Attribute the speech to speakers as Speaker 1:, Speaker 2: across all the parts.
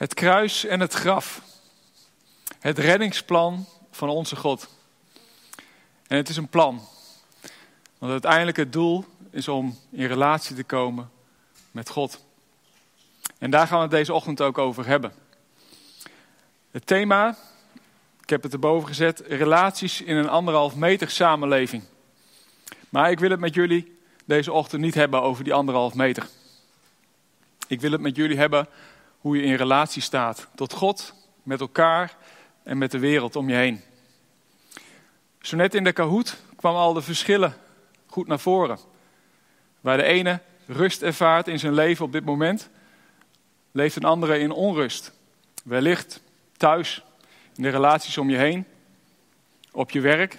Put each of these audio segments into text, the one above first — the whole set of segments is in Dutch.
Speaker 1: Het kruis en het graf. Het reddingsplan van onze God. En het is een plan. Want uiteindelijk het doel is om in relatie te komen met God. En daar gaan we het deze ochtend ook over hebben. Het thema, ik heb het erboven gezet, relaties in een anderhalf meter samenleving. Maar ik wil het met jullie deze ochtend niet hebben over die anderhalf meter. Ik wil het met jullie hebben hoe je in relatie staat tot God, met elkaar en met de wereld om je heen. Zo net in de Kahoot kwamen al de verschillen goed naar voren. Waar de ene rust ervaart in zijn leven op dit moment, leeft een andere in onrust. Wellicht thuis, in de relaties om je heen, op je werk.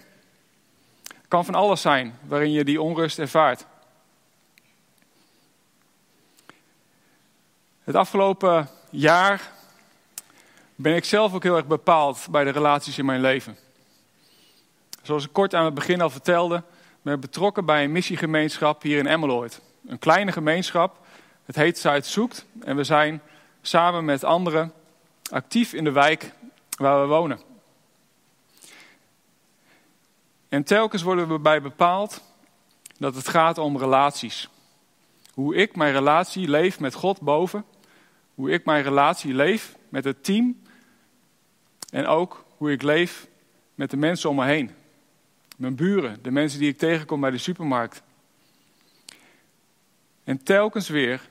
Speaker 1: Het kan van alles zijn waarin je die onrust ervaart. Het afgelopen jaar ben ik zelf ook heel erg bepaald bij de relaties in mijn leven. Zoals ik kort aan het begin al vertelde, ben ik betrokken bij een missiegemeenschap hier in Emmeloord. Een kleine gemeenschap, het heet Zuid-Zoekt en we zijn samen met anderen actief in de wijk waar we wonen. En telkens worden we bij bepaald dat het gaat om relaties. Hoe ik mijn relatie leef met God boven hoe ik mijn relatie leef met het team en ook hoe ik leef met de mensen om me heen. Mijn buren, de mensen die ik tegenkom bij de supermarkt. En telkens weer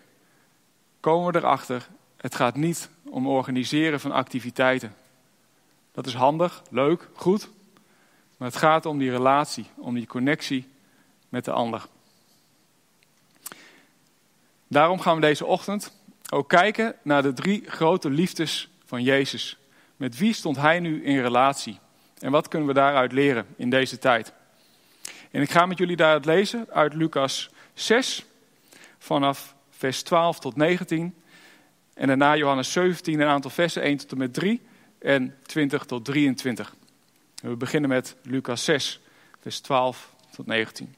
Speaker 1: komen we erachter, het gaat niet om organiseren van activiteiten. Dat is handig, leuk, goed. Maar het gaat om die relatie, om die connectie met de ander. Daarom gaan we deze ochtend ook kijken naar de drie grote liefdes van Jezus. Met wie stond hij nu in relatie? En wat kunnen we daaruit leren in deze tijd? En ik ga met jullie daaruit lezen uit Lucas 6, vanaf vers 12 tot 19. En daarna Johannes 17, een aantal versen, 1 tot en met 3 en 20 tot 23. we beginnen met Lucas 6, vers 12 tot 19.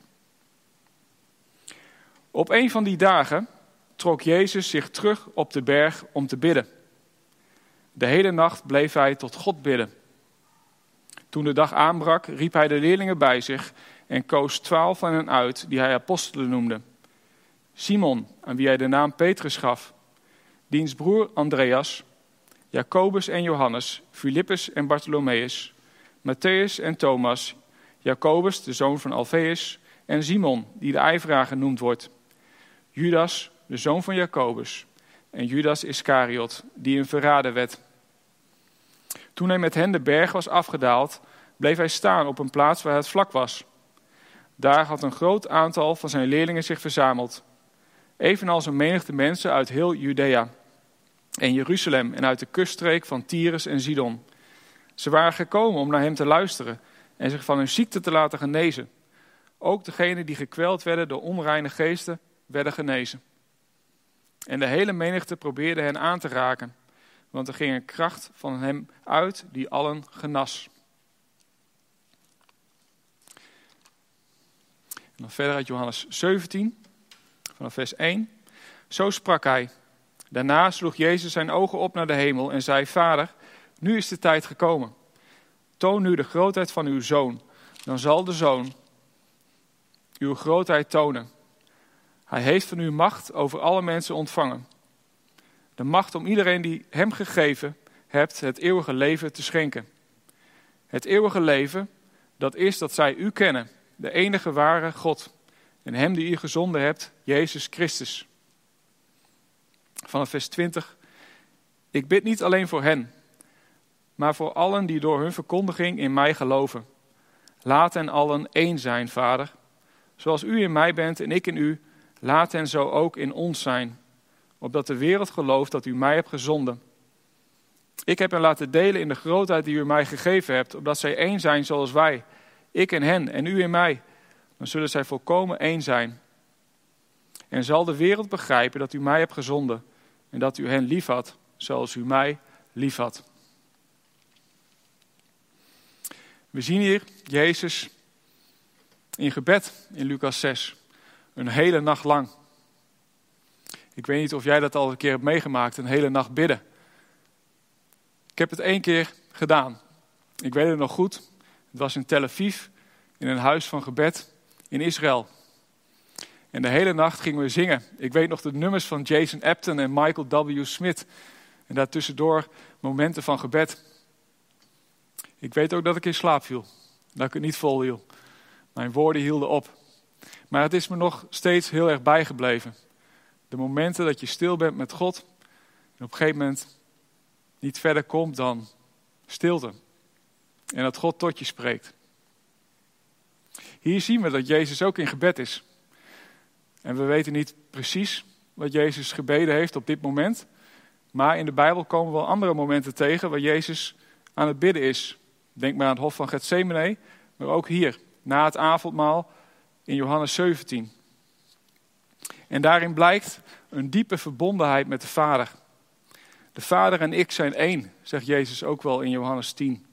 Speaker 1: Op een van die dagen trok Jezus zich terug op de berg om te bidden. De hele nacht bleef hij tot God bidden. Toen de dag aanbrak, riep hij de leerlingen bij zich en koos twaalf van hen uit, die hij apostelen noemde. Simon, aan wie hij de naam Petrus gaf, diens broer Andreas, Jacobus en Johannes, Filippus en Bartholomeus, Matthäus en Thomas, Jacobus, de zoon van Alfeus, en Simon, die de ijveraar genoemd wordt, Judas, de zoon van Jacobus, en Judas Iscariot, die een verrader werd. Toen hij met hen de berg was afgedaald, bleef hij staan op een plaats waar het vlak was. Daar had een groot aantal van zijn leerlingen zich verzameld, evenals een menigte mensen uit heel Judea en Jeruzalem en uit de kuststreek van Tyrus en Sidon. Ze waren gekomen om naar hem te luisteren en zich van hun ziekte te laten genezen. Ook degenen die gekweld werden door onreine geesten werden genezen. En de hele menigte probeerde hen aan te raken, want er ging een kracht van hem uit die allen genas. En dan verder uit Johannes 17, vanaf vers 1. Zo sprak hij. Daarna sloeg Jezus zijn ogen op naar de hemel en zei: Vader, nu is de tijd gekomen. Toon nu de grootheid van uw zoon. Dan zal de zoon uw grootheid tonen. Hij heeft van u macht over alle mensen ontvangen. De macht om iedereen die hem gegeven hebt het eeuwige leven te schenken. Het eeuwige leven, dat is dat zij u kennen, de enige ware God. En hem die u gezonden hebt, Jezus Christus. Vanaf vers 20. Ik bid niet alleen voor hen, maar voor allen die door hun verkondiging in mij geloven. Laat hen allen één zijn, Vader. Zoals u in mij bent en ik in u, Laat hen zo ook in ons zijn, opdat de wereld gelooft dat u mij hebt gezonden. Ik heb hen laten delen in de grootheid die u mij gegeven hebt, opdat zij één zijn zoals wij, ik en hen en u in mij. Dan zullen zij volkomen één zijn. En zal de wereld begrijpen dat u mij hebt gezonden en dat u hen liefhad zoals u mij liefhad. We zien hier Jezus in gebed in Lucas 6. Een hele nacht lang. Ik weet niet of jij dat al een keer hebt meegemaakt, een hele nacht bidden. Ik heb het één keer gedaan. Ik weet het nog goed. Het was in Tel Aviv, in een huis van gebed in Israël. En de hele nacht gingen we zingen. Ik weet nog de nummers van Jason Apton en Michael W. Smith. En daartussendoor momenten van gebed. Ik weet ook dat ik in slaap viel. Dat ik het niet volhield. Mijn woorden hielden op. Maar het is me nog steeds heel erg bijgebleven. De momenten dat je stil bent met God. En op een gegeven moment niet verder komt dan stilte. En dat God tot je spreekt. Hier zien we dat Jezus ook in gebed is. En we weten niet precies wat Jezus gebeden heeft op dit moment. Maar in de Bijbel komen we wel andere momenten tegen waar Jezus aan het bidden is. Denk maar aan het hof van Gethsemane, maar ook hier, na het avondmaal in Johannes 17. En daarin blijkt een diepe verbondenheid met de Vader. De Vader en ik zijn één, zegt Jezus ook wel in Johannes 10.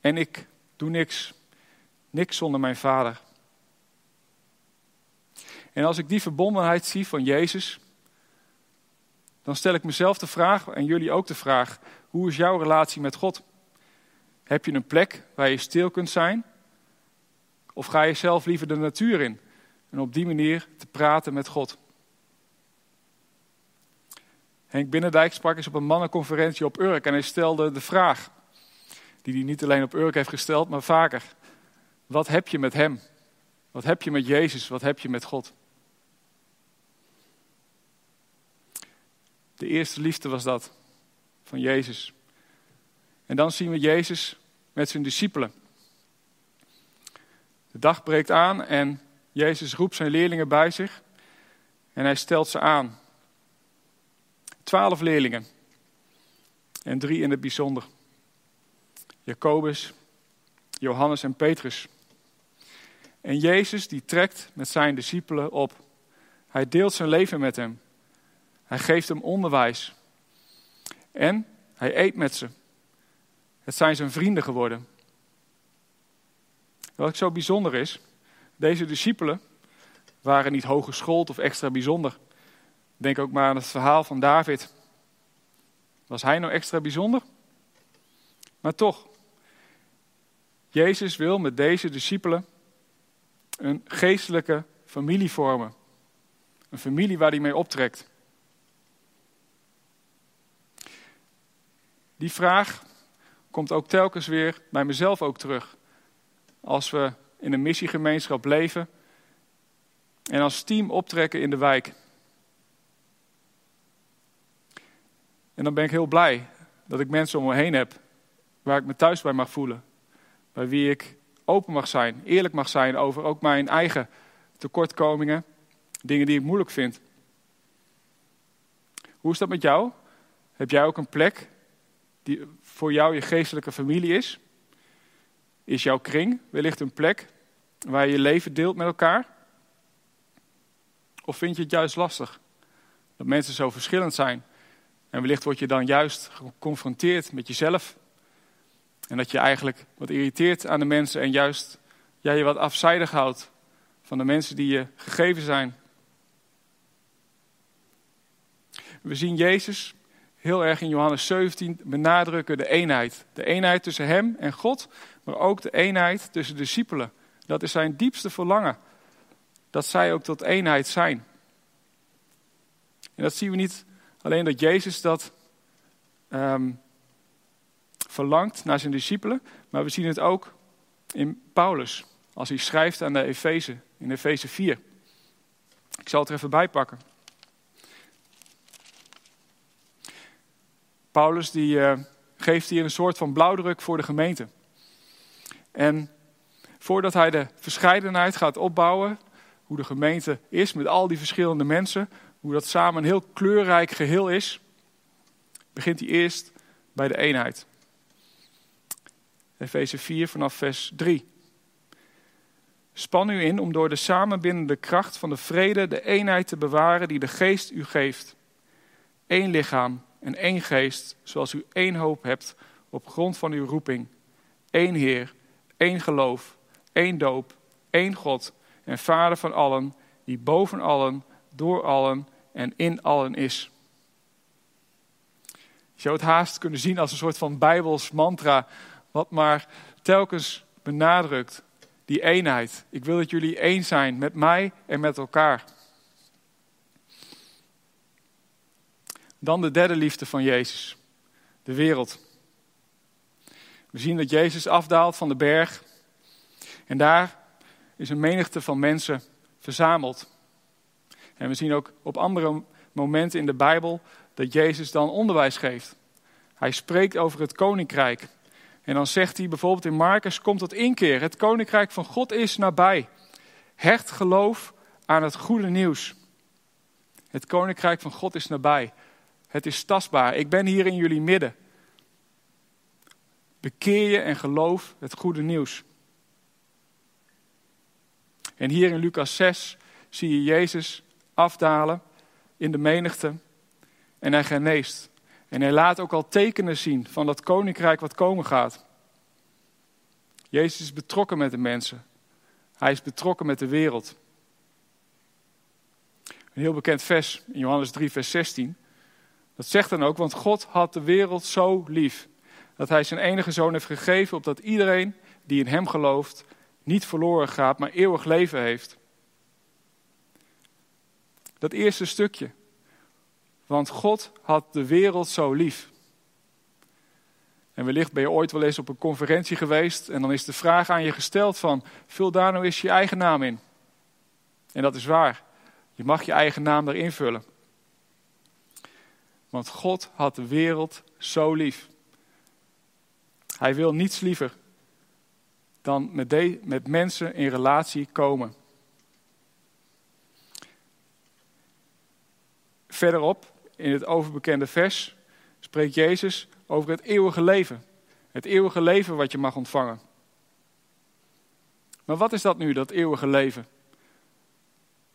Speaker 1: En ik doe niks, niks zonder mijn Vader. En als ik die verbondenheid zie van Jezus, dan stel ik mezelf de vraag, en jullie ook de vraag, hoe is jouw relatie met God? Heb je een plek waar je stil kunt zijn? Of ga je zelf liever de natuur in en op die manier te praten met God? Henk Binnendijk sprak eens op een mannenconferentie op Urk en hij stelde de vraag, die hij niet alleen op Urk heeft gesteld, maar vaker. Wat heb je met Hem? Wat heb je met Jezus? Wat heb je met God? De eerste liefde was dat, van Jezus. En dan zien we Jezus met zijn discipelen. De dag breekt aan en Jezus roept zijn leerlingen bij zich en hij stelt ze aan. Twaalf leerlingen en drie in het bijzonder. Jacobus, Johannes en Petrus. En Jezus die trekt met zijn discipelen op. Hij deelt zijn leven met hem. Hij geeft hem onderwijs. En hij eet met ze. Het zijn zijn vrienden geworden. Wat zo bijzonder is, deze discipelen waren niet hooggeschoold of extra bijzonder. Denk ook maar aan het verhaal van David. Was hij nou extra bijzonder? Maar toch, Jezus wil met deze discipelen een geestelijke familie vormen. Een familie waar hij mee optrekt. Die vraag komt ook telkens weer bij mezelf ook terug. Als we in een missiegemeenschap leven en als team optrekken in de wijk. En dan ben ik heel blij dat ik mensen om me heen heb waar ik me thuis bij mag voelen. Bij wie ik open mag zijn, eerlijk mag zijn over ook mijn eigen tekortkomingen, dingen die ik moeilijk vind. Hoe is dat met jou? Heb jij ook een plek die voor jou je geestelijke familie is? Is jouw kring wellicht een plek waar je je leven deelt met elkaar? Of vind je het juist lastig dat mensen zo verschillend zijn? En wellicht word je dan juist geconfronteerd met jezelf. En dat je eigenlijk wat irriteert aan de mensen en juist jij je wat afzijdig houdt van de mensen die je gegeven zijn. We zien Jezus heel erg in Johannes 17 benadrukken de eenheid. De eenheid tussen Hem en God, maar ook de eenheid tussen de discipelen. Dat is zijn diepste verlangen. Dat zij ook tot eenheid zijn. En dat zien we niet alleen dat Jezus dat um, verlangt naar zijn discipelen, maar we zien het ook in Paulus. Als hij schrijft aan de Efeze, in Efeze 4. Ik zal het er even bij pakken. Paulus die, uh, geeft hier een soort van blauwdruk voor de gemeente. En voordat hij de verscheidenheid gaat opbouwen, hoe de gemeente is met al die verschillende mensen, hoe dat samen een heel kleurrijk geheel is, begint hij eerst bij de eenheid. Efeze 4 vanaf vers 3. Span u in om door de samenbindende kracht van de vrede de eenheid te bewaren die de geest u geeft. Eén lichaam en één geest, zoals u één hoop hebt op grond van uw roeping. Eén Heer, één geloof, één doop, één God en Vader van allen, die boven allen, door allen en in allen is. Je zou het haast kunnen zien als een soort van bijbels mantra, wat maar telkens benadrukt die eenheid. Ik wil dat jullie één zijn met mij en met elkaar. Dan de derde liefde van Jezus, de wereld. We zien dat Jezus afdaalt van de berg en daar is een menigte van mensen verzameld. En we zien ook op andere momenten in de Bijbel dat Jezus dan onderwijs geeft. Hij spreekt over het koninkrijk. En dan zegt hij bijvoorbeeld in Marcus, komt tot inkeer. Het koninkrijk van God is nabij. Hecht geloof aan het goede nieuws. Het koninkrijk van God is nabij. Het is tastbaar. Ik ben hier in jullie midden. Bekeer je en geloof het goede nieuws. En hier in Lucas 6 zie je Jezus afdalen in de menigte en hij geneest. En hij laat ook al tekenen zien van dat koninkrijk wat komen gaat. Jezus is betrokken met de mensen. Hij is betrokken met de wereld. Een heel bekend vers in Johannes 3, vers 16. Dat zegt dan ook, want God had de wereld zo lief. Dat hij zijn enige zoon heeft gegeven, opdat iedereen die in hem gelooft niet verloren gaat, maar eeuwig leven heeft. Dat eerste stukje. Want God had de wereld zo lief. En wellicht ben je ooit wel eens op een conferentie geweest en dan is de vraag aan je gesteld van, vul daar nou eens je eigen naam in. En dat is waar. Je mag je eigen naam erin vullen. Want God had de wereld zo lief. Hij wil niets liever dan met, met mensen in relatie komen. Verderop, in het overbekende vers, spreekt Jezus over het eeuwige leven. Het eeuwige leven wat je mag ontvangen. Maar wat is dat nu, dat eeuwige leven?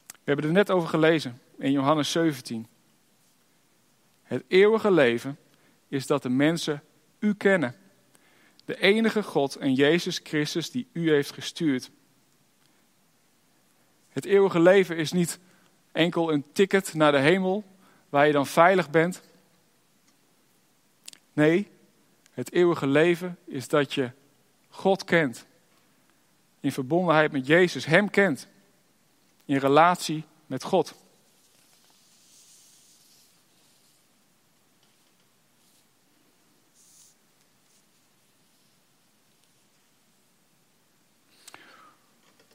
Speaker 1: We hebben er net over gelezen in Johannes 17. Het eeuwige leven is dat de mensen u kennen de enige God en Jezus Christus die u heeft gestuurd. Het eeuwige leven is niet enkel een ticket naar de hemel waar je dan veilig bent. Nee, het eeuwige leven is dat je God kent. In verbondenheid met Jezus, Hem kent. In relatie met God.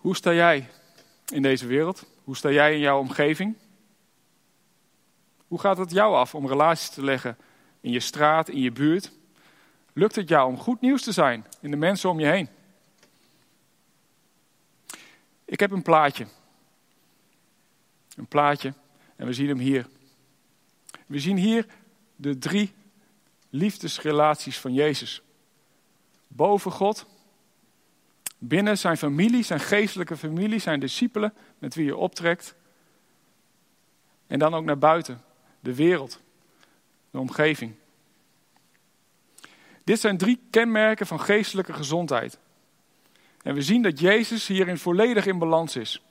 Speaker 1: Hoe sta jij in deze wereld? Hoe sta jij in jouw omgeving? Hoe gaat het jou af om relaties te leggen in je straat, in je buurt? Lukt het jou om goed nieuws te zijn in de mensen om je heen? Ik heb een plaatje. Een plaatje en we zien hem hier. We zien hier de drie liefdesrelaties van Jezus. Boven God, binnen zijn familie, zijn geestelijke familie, zijn discipelen met wie je optrekt. En dan ook naar buiten, de wereld, de omgeving. Dit zijn drie kenmerken van geestelijke gezondheid. En we zien dat Jezus hierin volledig in balans is.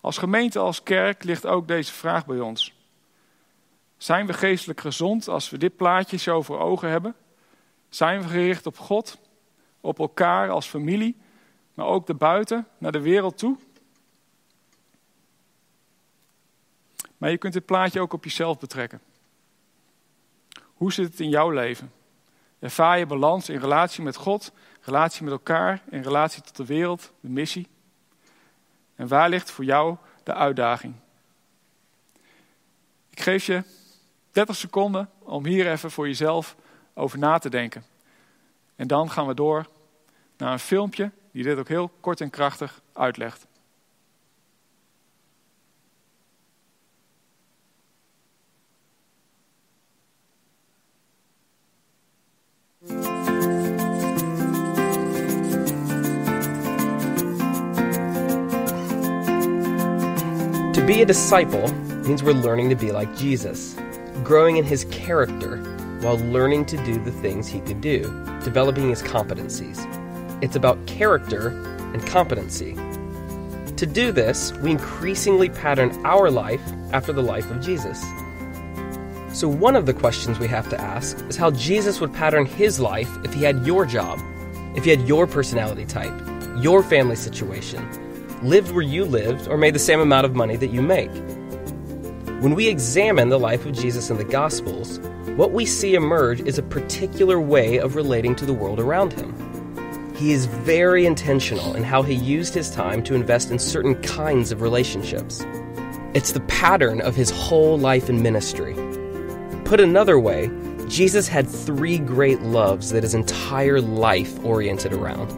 Speaker 1: Als gemeente, als kerk ligt ook deze vraag bij ons. Zijn we geestelijk gezond als we dit plaatje zo voor ogen hebben? Zijn we gericht op God op elkaar als familie, maar ook daarbuiten, naar de wereld toe. Maar je kunt dit plaatje ook op jezelf betrekken. Hoe zit het in jouw leven? Ervaar je balans in relatie met God, relatie met elkaar, in relatie tot de wereld, de missie? En waar ligt voor jou de uitdaging? Ik geef je 30 seconden om hier even voor jezelf over na te denken. En dan gaan we door naar een filmpje die dit ook heel kort en krachtig uitlegt.
Speaker 2: To be a disciple means we're learning to be like Jesus, growing in his character while learning to do the things he could do, developing his competencies. It's about character and competency. To do this, we increasingly pattern our life after the life of Jesus. So, one of the questions we have to ask is how Jesus would pattern his life if he had your job, if he had your personality type, your family situation, lived where you lived, or made the same amount of money that you make. When we examine the life of Jesus in the Gospels, what we see emerge is a particular way of relating to the world around him. He is very intentional in how he used his time to invest in certain kinds of relationships. It's the pattern of his whole life and ministry. Put another way, Jesus had three great loves that his entire life oriented around.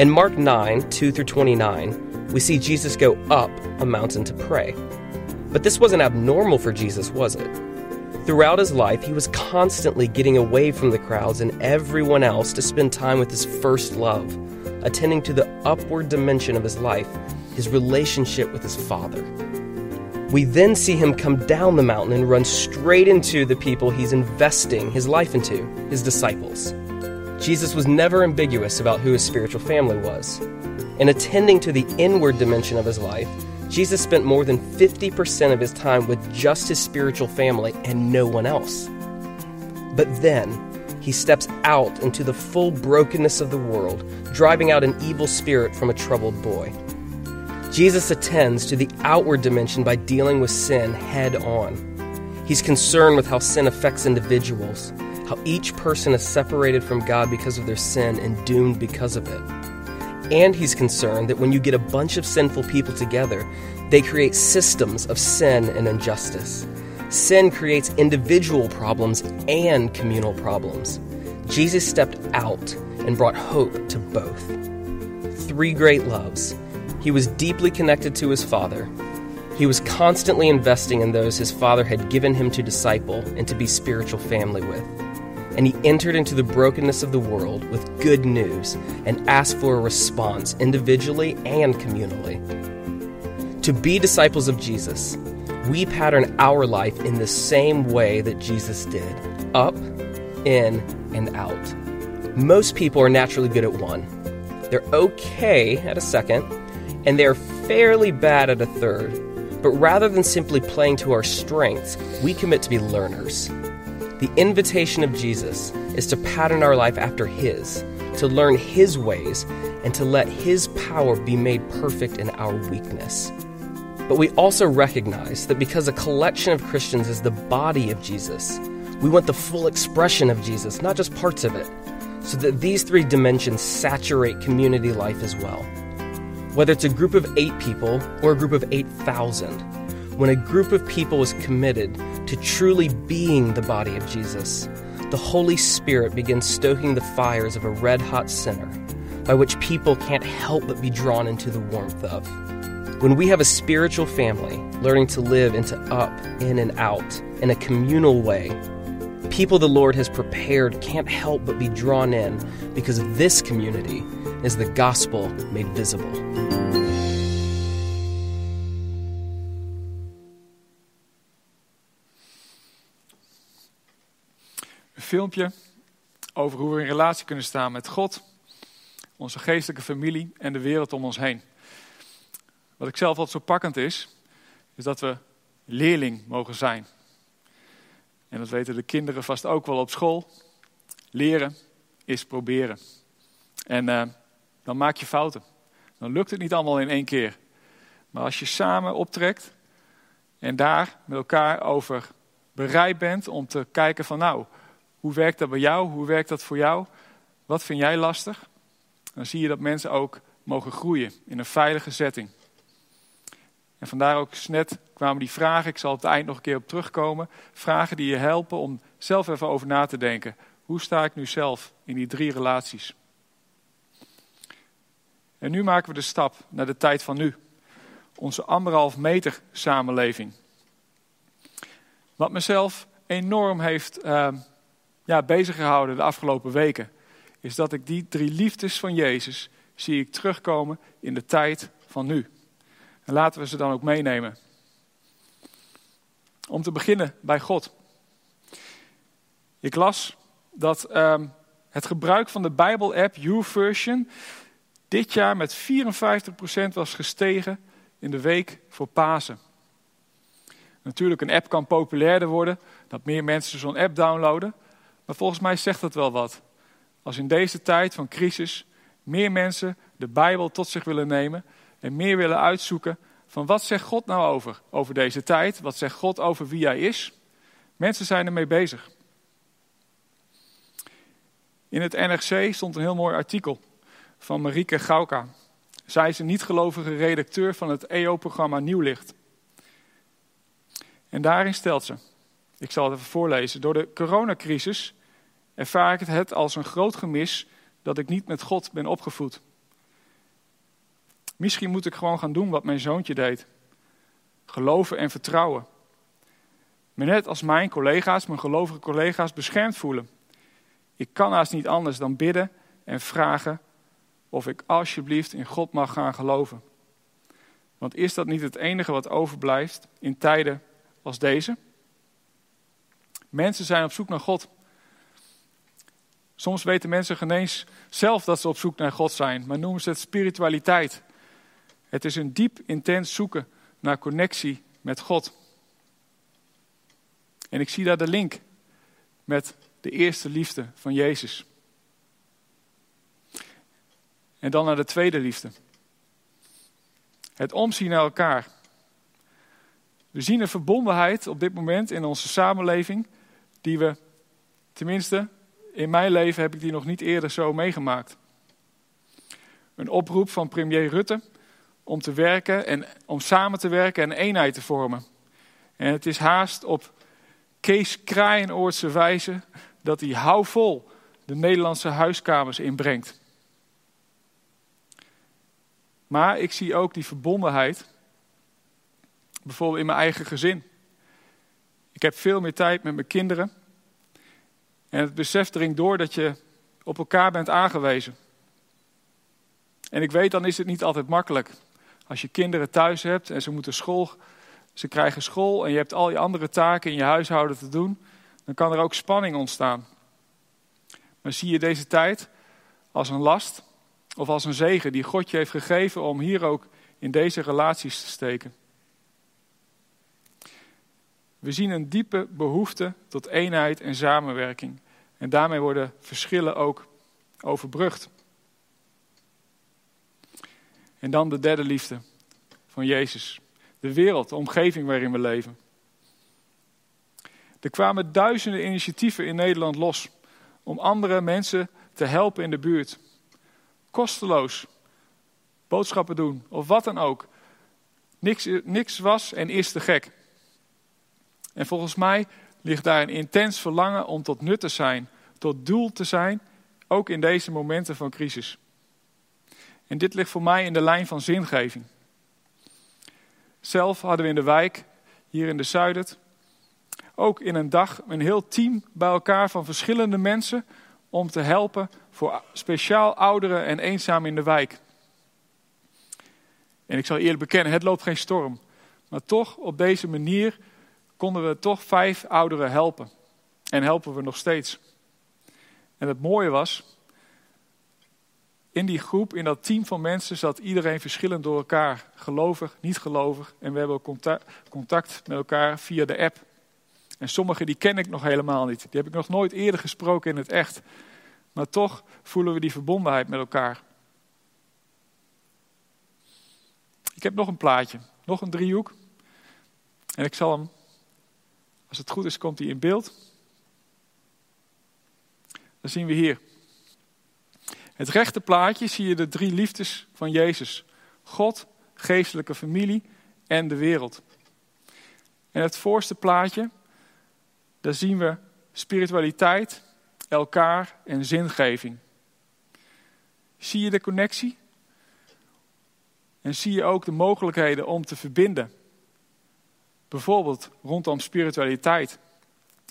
Speaker 2: In Mark 9, 2 through 29, we see Jesus go up a mountain to pray. But this wasn't abnormal for Jesus, was it? Throughout his life, he was constantly getting away from the crowds and everyone else to spend time with his first love, attending to the upward dimension of his life, his relationship with his Father. We then see him come down the mountain and run straight into the people he's investing his life into, his disciples. Jesus was never ambiguous about who his spiritual family was. In attending to the inward dimension of his life, Jesus spent more than 50% of his time with just his spiritual family and no one else. But then, he steps out into the full brokenness of the world, driving out an evil spirit from a troubled boy. Jesus attends to the outward dimension by dealing with sin head on. He's concerned with how sin affects individuals, how each person is separated from God because of their sin and doomed because of it. And he's concerned that when you get a bunch of sinful people together, they create systems of sin and injustice. Sin creates individual problems and communal problems. Jesus stepped out and brought hope to both. Three great loves. He was deeply connected to his Father. He was constantly investing in those his Father had given him to disciple and to be spiritual family with and he entered into the brokenness of the world with good news and asked for a response individually and communally. To be disciples of Jesus, we pattern our life in the same way that Jesus did up, in, and out. Most people are naturally good at one. They're okay at a second, and they're fairly bad at a third. But rather than simply playing to our strengths, we commit to be learners. The invitation of Jesus is to pattern our life after His, to learn His ways, and to let His power be made perfect in our weakness. But we also recognize that because a collection of Christians is the body of Jesus, we want the full expression of Jesus, not just parts of it, so that these three dimensions saturate community life as well. Whether it's a group of eight people or a group of 8,000, when a group of people is committed to truly being the body of Jesus, the Holy Spirit begins stoking the fires of a red hot center by which people can't help but be drawn into the warmth of. When we have a spiritual family learning to live into up, in, and out in a communal way, people the Lord has prepared can't help but be drawn in because this community is the gospel made visible.
Speaker 1: Filmpje over hoe we in relatie kunnen staan met God, onze geestelijke familie en de wereld om ons heen. Wat ik zelf altijd zo pakkend is, is dat we leerling mogen zijn. En dat weten de kinderen vast ook wel op school. Leren is proberen. En uh, dan maak je fouten. Dan lukt het niet allemaal in één keer. Maar als je samen optrekt en daar met elkaar over bereid bent om te kijken van nou, hoe werkt dat bij jou? Hoe werkt dat voor jou? Wat vind jij lastig? Dan zie je dat mensen ook mogen groeien in een veilige setting. En vandaar ook net kwamen die vragen, ik zal op het eind nog een keer op terugkomen. Vragen die je helpen om zelf even over na te denken. Hoe sta ik nu zelf in die drie relaties? En nu maken we de stap naar de tijd van nu. Onze anderhalf meter samenleving. Wat mezelf enorm heeft uh, ja, bezig gehouden de afgelopen weken, is dat ik die drie liefdes van Jezus zie ik terugkomen in de tijd van nu. En laten we ze dan ook meenemen. Om te beginnen bij God. Ik las dat um, het gebruik van de Bijbel-app YouVersion dit jaar met 54% was gestegen in de week voor Pasen. Natuurlijk, een app kan populairder worden, dat meer mensen zo'n app downloaden. Maar volgens mij zegt dat wel wat. Als in deze tijd van crisis meer mensen de Bijbel tot zich willen nemen en meer willen uitzoeken van wat zegt God nou over, over deze tijd, wat zegt God over wie hij is. Mensen zijn ermee bezig. In het NRC stond een heel mooi artikel van Marieke Gauka. Zij is een niet-gelovige redacteur van het EO-programma Nieuwlicht. En daarin stelt ze, ik zal het even voorlezen, door de coronacrisis ervaar ik het als een groot gemis dat ik niet met God ben opgevoed. Misschien moet ik gewoon gaan doen wat mijn zoontje deed. Geloven en vertrouwen. Me net als mijn collega's, mijn gelovige collega's, beschermd voelen. Ik kan haast niet anders dan bidden en vragen of ik alsjeblieft in God mag gaan geloven. Want is dat niet het enige wat overblijft in tijden als deze? Mensen zijn op zoek naar God. Soms weten mensen geen zelf dat ze op zoek naar God zijn, maar noemen ze het spiritualiteit. Het is een diep, intens zoeken naar connectie met God. En ik zie daar de link met de eerste liefde van Jezus. En dan naar de tweede liefde. Het omzien naar elkaar. We zien een verbondenheid op dit moment in onze samenleving, die we, tenminste in mijn leven heb ik die nog niet eerder zo meegemaakt. Een oproep van premier Rutte om te werken en om samen te werken en eenheid te vormen. En het is haast op Kees Kraaienoortse wijze dat hij houvol de Nederlandse huiskamers inbrengt. Maar ik zie ook die verbondenheid, bijvoorbeeld in mijn eigen gezin. Ik heb veel meer tijd met mijn kinderen. En het besef dringt door dat je op elkaar bent aangewezen. En ik weet, dan is het niet altijd makkelijk. Als je kinderen thuis hebt en ze moeten school, ze krijgen school en je hebt al je andere taken in je huishouden te doen, dan kan er ook spanning ontstaan. Maar zie je deze tijd als een last of als een zegen die God je heeft gegeven om hier ook in deze relaties te steken? We zien een diepe behoefte tot eenheid en samenwerking. En daarmee worden verschillen ook overbrugd. En dan de derde liefde van Jezus. De wereld, de omgeving waarin we leven. Er kwamen duizenden initiatieven in Nederland los om andere mensen te helpen in de buurt. Kosteloos. Boodschappen doen of wat dan ook. Niks, niks was en is te gek. En volgens mij ligt daar een intens verlangen om tot nut te zijn, tot doel te zijn, ook in deze momenten van crisis. En dit ligt voor mij in de lijn van zingeving. Zelf hadden we in de wijk, hier in de Zuidert, ook in een dag een heel team bij elkaar van verschillende mensen om te helpen voor speciaal ouderen en eenzamen in de wijk. En ik zal eerlijk bekennen, het loopt geen storm. Maar toch, op deze manier konden we toch vijf ouderen helpen. En helpen we nog steeds. En het mooie was, in die groep, in dat team van mensen, zat iedereen verschillend door elkaar. Gelovig, niet gelovig. En we hebben contact, contact met elkaar via de app. En sommige die ken ik nog helemaal niet. Die heb ik nog nooit eerder gesproken in het echt. Maar toch voelen we die verbondenheid met elkaar. Ik heb nog een plaatje, nog een driehoek. En ik zal hem, als het goed is, komt hij in beeld. Dan zien we hier. Het rechte plaatje zie je de drie liefdes van Jezus. God, geestelijke familie en de wereld. En het voorste plaatje, daar zien we spiritualiteit, elkaar en zingeving. Zie je de connectie? En zie je ook de mogelijkheden om te verbinden? Bijvoorbeeld rondom spiritualiteit,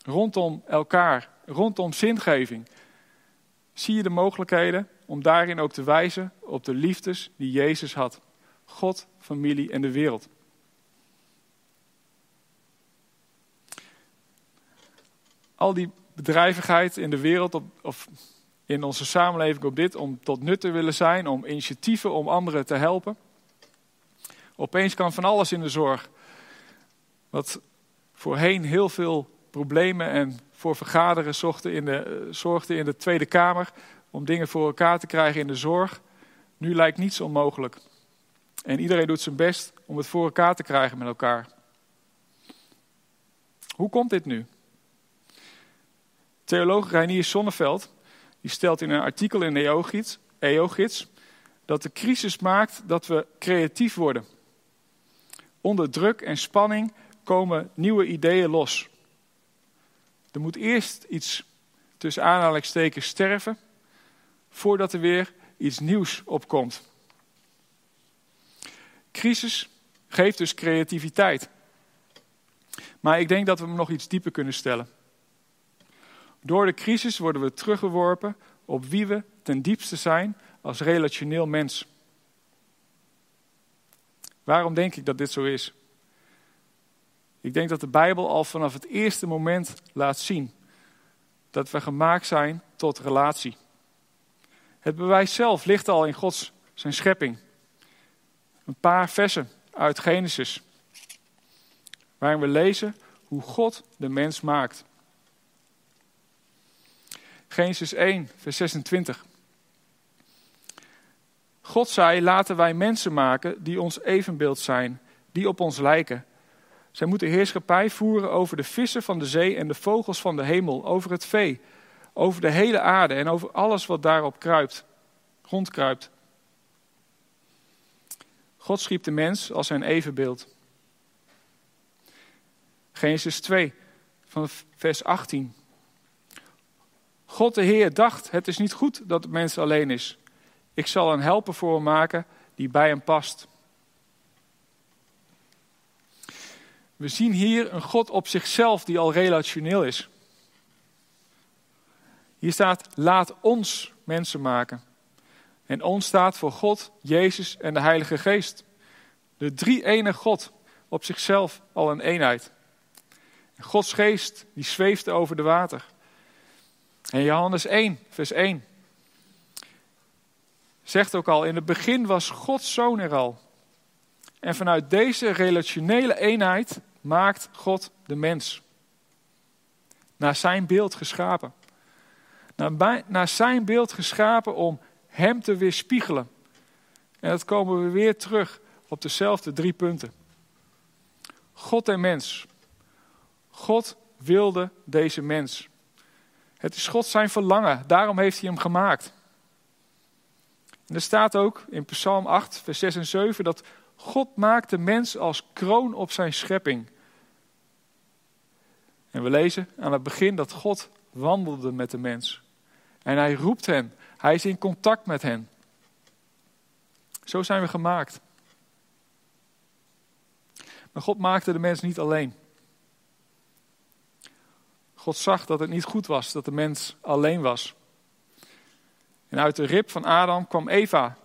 Speaker 1: rondom elkaar, rondom zingeving. Zie je de mogelijkheden om daarin ook te wijzen op de liefdes die Jezus had. God, familie en de wereld. Al die bedrijvigheid in de wereld, of in onze samenleving op dit, om tot nut te willen zijn, om initiatieven om anderen te helpen. Opeens kan van alles in de zorg. Wat voorheen heel veel problemen en voor vergaderen zochten in de, eh, zorgde in de Tweede Kamer om dingen voor elkaar te krijgen in de zorg. Nu lijkt niets onmogelijk. En iedereen doet zijn best om het voor elkaar te krijgen met elkaar. Hoe komt dit nu? Theoloog Reinier Sonneveld die stelt in een artikel in de EO-gids dat de crisis maakt dat we creatief worden. Onder druk en spanning komen nieuwe ideeën los. Er moet eerst iets tussen aanhalingstekens sterven, voordat er weer iets nieuws opkomt. Crisis geeft dus creativiteit. Maar ik denk dat we hem nog iets dieper kunnen stellen. Door de crisis worden we teruggeworpen op wie we ten diepste zijn als relationeel mens. Waarom denk ik dat dit zo is? Ik denk dat de Bijbel al vanaf het eerste moment laat zien dat we gemaakt zijn tot relatie. Het bewijs zelf ligt al in Gods zijn schepping. Een paar versen uit Genesis, waarin we lezen hoe God de mens maakt. Genesis 1, vers 26. God zei: Laten wij mensen maken die ons evenbeeld zijn, die op ons lijken. Zij moeten heerschappij voeren over de vissen van de zee en de vogels van de hemel, over het vee, over de hele aarde en over alles wat daarop kruipt, rondkruipt. God schiep de mens als zijn evenbeeld. Genesis 2, van vers 18. God de Heer dacht, het is niet goed dat de mens alleen is. Ik zal een helper voor hem maken die bij hem past. We zien hier een God op zichzelf die al relationeel is. Hier staat, laat ons mensen maken. En ons staat voor God, Jezus en de Heilige Geest. De drie ene God, op zichzelf al een eenheid. Gods geest, die zweeft over de water. En Johannes 1, vers 1. Zegt ook al, in het begin was Gods zoon er al. En vanuit deze relationele eenheid maakt God de mens. Naar zijn beeld geschapen. Naar, naar zijn beeld geschapen om hem te weerspiegelen. En dat komen we weer terug op dezelfde drie punten. God en mens. God wilde deze mens. Het is God zijn verlangen, daarom heeft hij hem gemaakt. En er staat ook in Psalm 8, vers 6 en 7 dat God maakt de mens als kroon op zijn schepping. En we lezen aan het begin dat God wandelde met de mens. En hij roept hen, hij is in contact met hen. Zo zijn we gemaakt. Maar God maakte de mens niet alleen. God zag dat het niet goed was dat de mens alleen was. En uit de rib van Adam kwam Eva.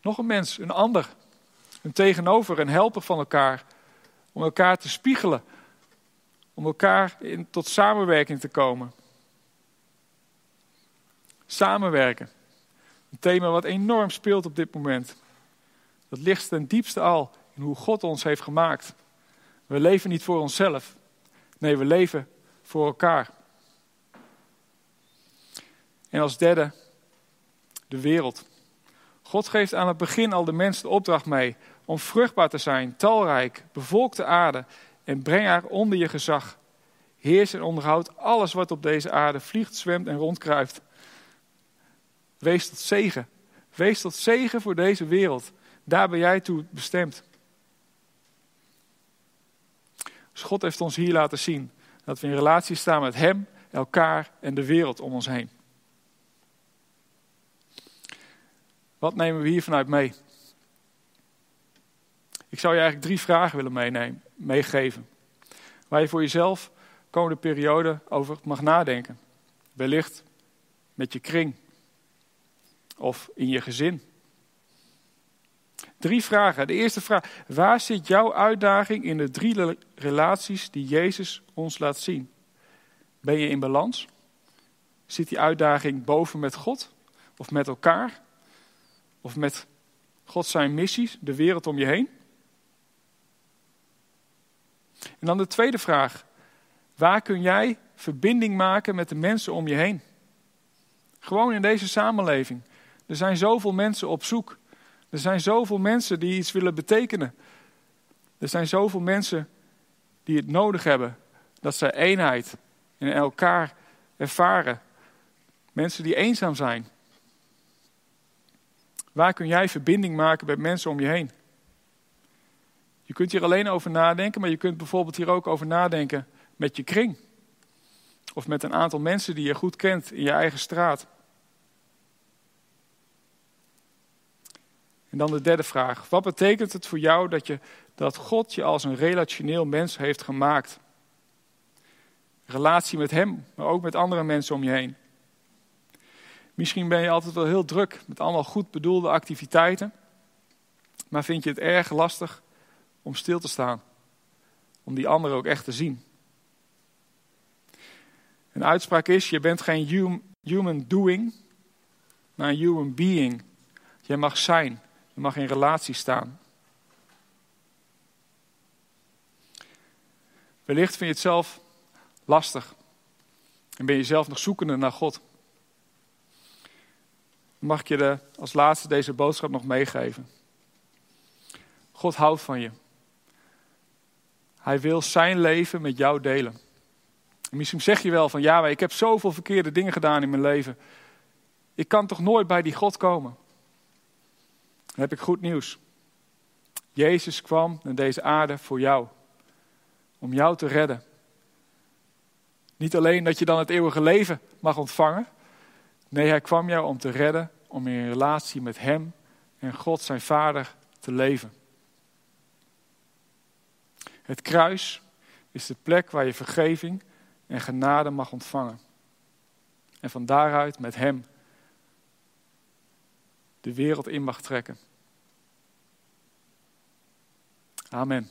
Speaker 1: Nog een mens, een ander. Een tegenover, een helper van elkaar. Om elkaar te spiegelen. Om elkaar in, tot samenwerking te komen. Samenwerken. Een thema wat enorm speelt op dit moment. Dat ligt ten diepste al in hoe God ons heeft gemaakt. We leven niet voor onszelf. Nee, we leven voor elkaar. En als derde, de wereld. God geeft aan het begin al de mens de opdracht mee om vruchtbaar te zijn, talrijk, bevolk de aarde en breng haar onder je gezag. Heers en onderhoud alles wat op deze aarde vliegt, zwemt en rondkruift. Wees tot zegen. Wees tot zegen voor deze wereld. Daar ben jij toe bestemd. Dus God heeft ons hier laten zien dat we in relatie staan met Hem, elkaar en de wereld om ons heen. Wat nemen we hier vanuit mee? Ik zou je eigenlijk drie vragen willen meenemen, meegeven. Waar je voor jezelf komende periode over mag nadenken. Wellicht met je kring. Of in je gezin. Drie vragen. De eerste vraag. Waar zit jouw uitdaging in de drie relaties die Jezus ons laat zien? Ben je in balans? Zit die uitdaging boven met God? Of met elkaar? Of met God zijn missies, de wereld om je heen? En dan de tweede vraag. Waar kun jij verbinding maken met de mensen om je heen? Gewoon in deze samenleving. Er zijn zoveel mensen op zoek. Er zijn zoveel mensen die iets willen betekenen. Er zijn zoveel mensen die het nodig hebben dat ze eenheid in elkaar ervaren. Mensen die eenzaam zijn. Waar kun jij verbinding maken met mensen om je heen? Je kunt hier alleen over nadenken, maar je kunt bijvoorbeeld hier ook over nadenken met je kring. Of met een aantal mensen die je goed kent in je eigen straat. En dan de derde vraag. Wat betekent het voor jou dat, je, dat God je als een relationeel mens heeft gemaakt? Relatie met Hem, maar ook met andere mensen om je heen. Misschien ben je altijd wel heel druk met allemaal goed bedoelde activiteiten. Maar vind je het erg lastig om stil te staan. Om die anderen ook echt te zien. Een uitspraak is, je bent geen human doing, maar een human being. Jij mag zijn, je mag in relatie staan. Wellicht vind je het zelf lastig. En ben je zelf nog zoekende naar God. mag ik je de, als laatste deze boodschap nog meegeven. God houdt van je. Hij wil zijn leven met jou delen. misschien zeg je wel van ja, ik heb zoveel verkeerde dingen gedaan in mijn leven. Ik kan toch nooit bij die God komen? Dan heb ik goed nieuws. Jezus kwam naar deze aarde voor jou. Om jou te redden. Niet alleen dat je dan het eeuwige leven mag ontvangen. Nee, hij kwam jou om te redden, om in relatie met Hem en God zijn Vader te leven. Het kruis is de plek waar je vergeving en genade mag ontvangen. En van daaruit met Hem de wereld in mag trekken. Amen.